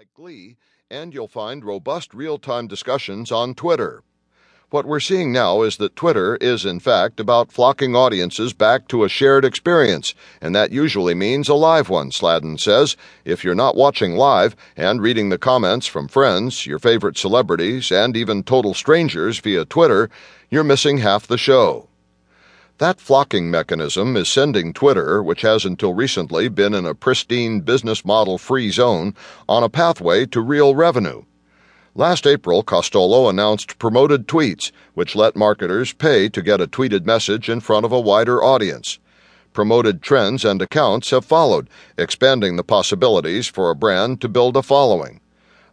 like Glee, and you'll find robust real time discussions on Twitter. What we're seeing now is that Twitter is, in fact, about flocking audiences back to a shared experience, and that usually means a live one, Sladden says. If you're not watching live and reading the comments from friends, your favorite celebrities, and even total strangers via Twitter, you're missing half the show. That flocking mechanism is sending Twitter, which has until recently been in a pristine business model free zone, on a pathway to real revenue. Last April, Costolo announced promoted tweets, which let marketers pay to get a tweeted message in front of a wider audience. Promoted trends and accounts have followed, expanding the possibilities for a brand to build a following.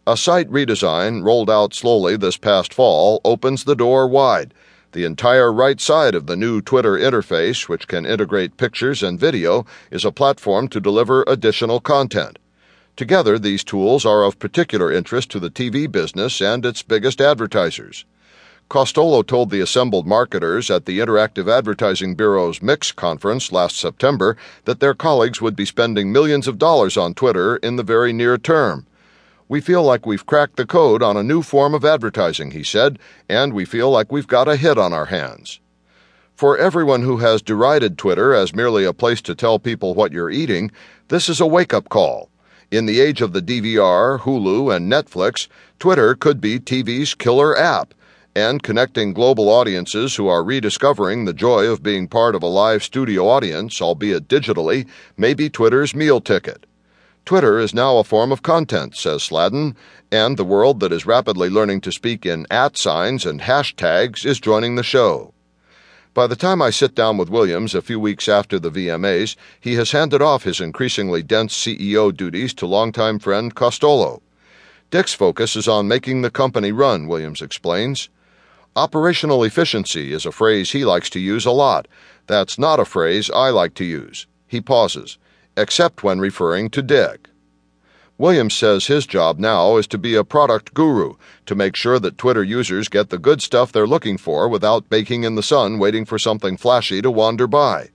A site redesign rolled out slowly this past fall opens the door wide. The entire right side of the new Twitter interface, which can integrate pictures and video, is a platform to deliver additional content. Together, these tools are of particular interest to the TV business and its biggest advertisers. Costolo told the assembled marketers at the Interactive Advertising Bureau's MIXX conference last September that their colleagues would be spending millions of dollars on Twitter in the very near term. We feel like we've cracked the code on a new form of advertising, he said, and we feel like we've got a hit on our hands. For everyone who has derided Twitter as merely a place to tell people what you're eating, this is a wake up call. In the age of the DVR, Hulu, and Netflix, Twitter could be TV's killer app, and connecting global audiences who are rediscovering the joy of being part of a live studio audience, albeit digitally, may be Twitter's meal ticket. Twitter is now a form of content, says Sladden, and the world that is rapidly learning to speak in at signs and hashtags is joining the show. By the time I sit down with Williams a few weeks after the VMAs, he has handed off his increasingly dense CEO duties to longtime friend Costolo. Dick's focus is on making the company run, Williams explains. Operational efficiency is a phrase he likes to use a lot. That's not a phrase I like to use. He pauses, except when referring to Dick. Williams says his job now is to be a product guru, to make sure that Twitter users get the good stuff they're looking for without baking in the sun waiting for something flashy to wander by.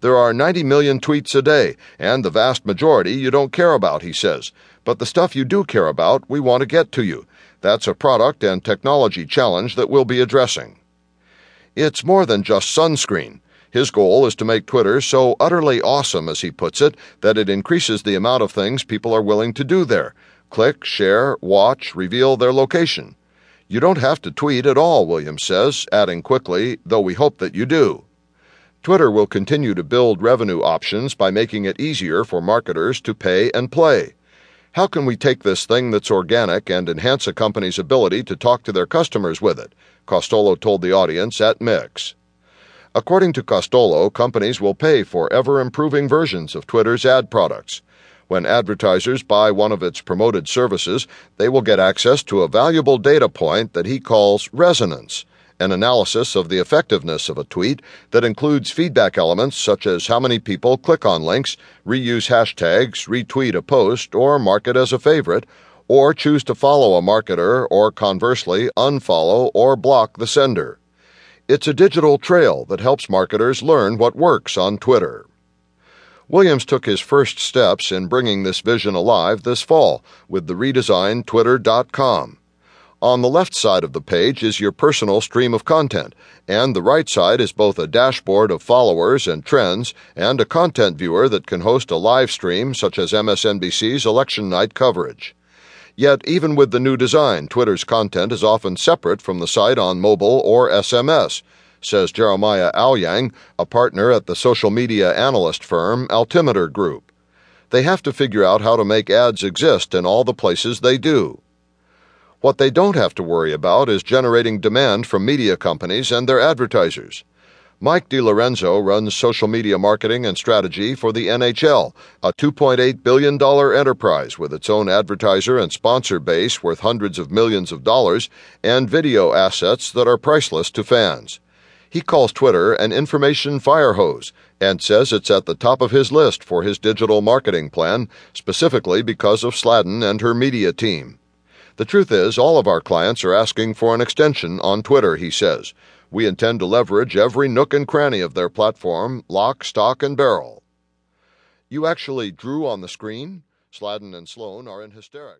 There are 90 million tweets a day, and the vast majority you don't care about, he says. But the stuff you do care about, we want to get to you. That's a product and technology challenge that we'll be addressing. It's more than just sunscreen. His goal is to make Twitter so utterly awesome, as he puts it, that it increases the amount of things people are willing to do there click, share, watch, reveal their location. You don't have to tweet at all, Williams says, adding quickly, though we hope that you do. Twitter will continue to build revenue options by making it easier for marketers to pay and play. How can we take this thing that's organic and enhance a company's ability to talk to their customers with it? Costolo told the audience at MIXX. According to Costolo, companies will pay for ever improving versions of Twitter's ad products. When advertisers buy one of its promoted services, they will get access to a valuable data point that he calls resonance, an analysis of the effectiveness of a tweet that includes feedback elements such as how many people click on links, reuse hashtags, retweet a post, or mark it as a favorite, or choose to follow a marketer, or conversely, unfollow or block the sender. It's a digital trail that helps marketers learn what works on Twitter. Williams took his first steps in bringing this vision alive this fall with the redesigned Twitter.com. On the left side of the page is your personal stream of content, and the right side is both a dashboard of followers and trends and a content viewer that can host a live stream such as MSNBC's election night coverage. Yet, even with the new design, Twitter's content is often separate from the site on mobile or SMS, says Jeremiah Owyang, a partner at the social media analyst firm Altimeter Group. They have to figure out how to make ads exist in all the places they do. What they don't have to worry about is generating demand from media companies and their advertisers. Mike DiLorenzo runs social media marketing and strategy for the NHL, a $2.8 billion enterprise with its own advertiser and sponsor base worth hundreds of millions of dollars and video assets that are priceless to fans. He calls Twitter an information fire hose and says it's at the top of his list for his digital marketing plan, specifically because of Sladden and her media team. The truth is, all of our clients are asking for an extension on Twitter, he says. We intend to leverage every nook and cranny of their platform, lock, stock, and barrel. You actually drew on the screen? Sladden and Sloan are in hysterics.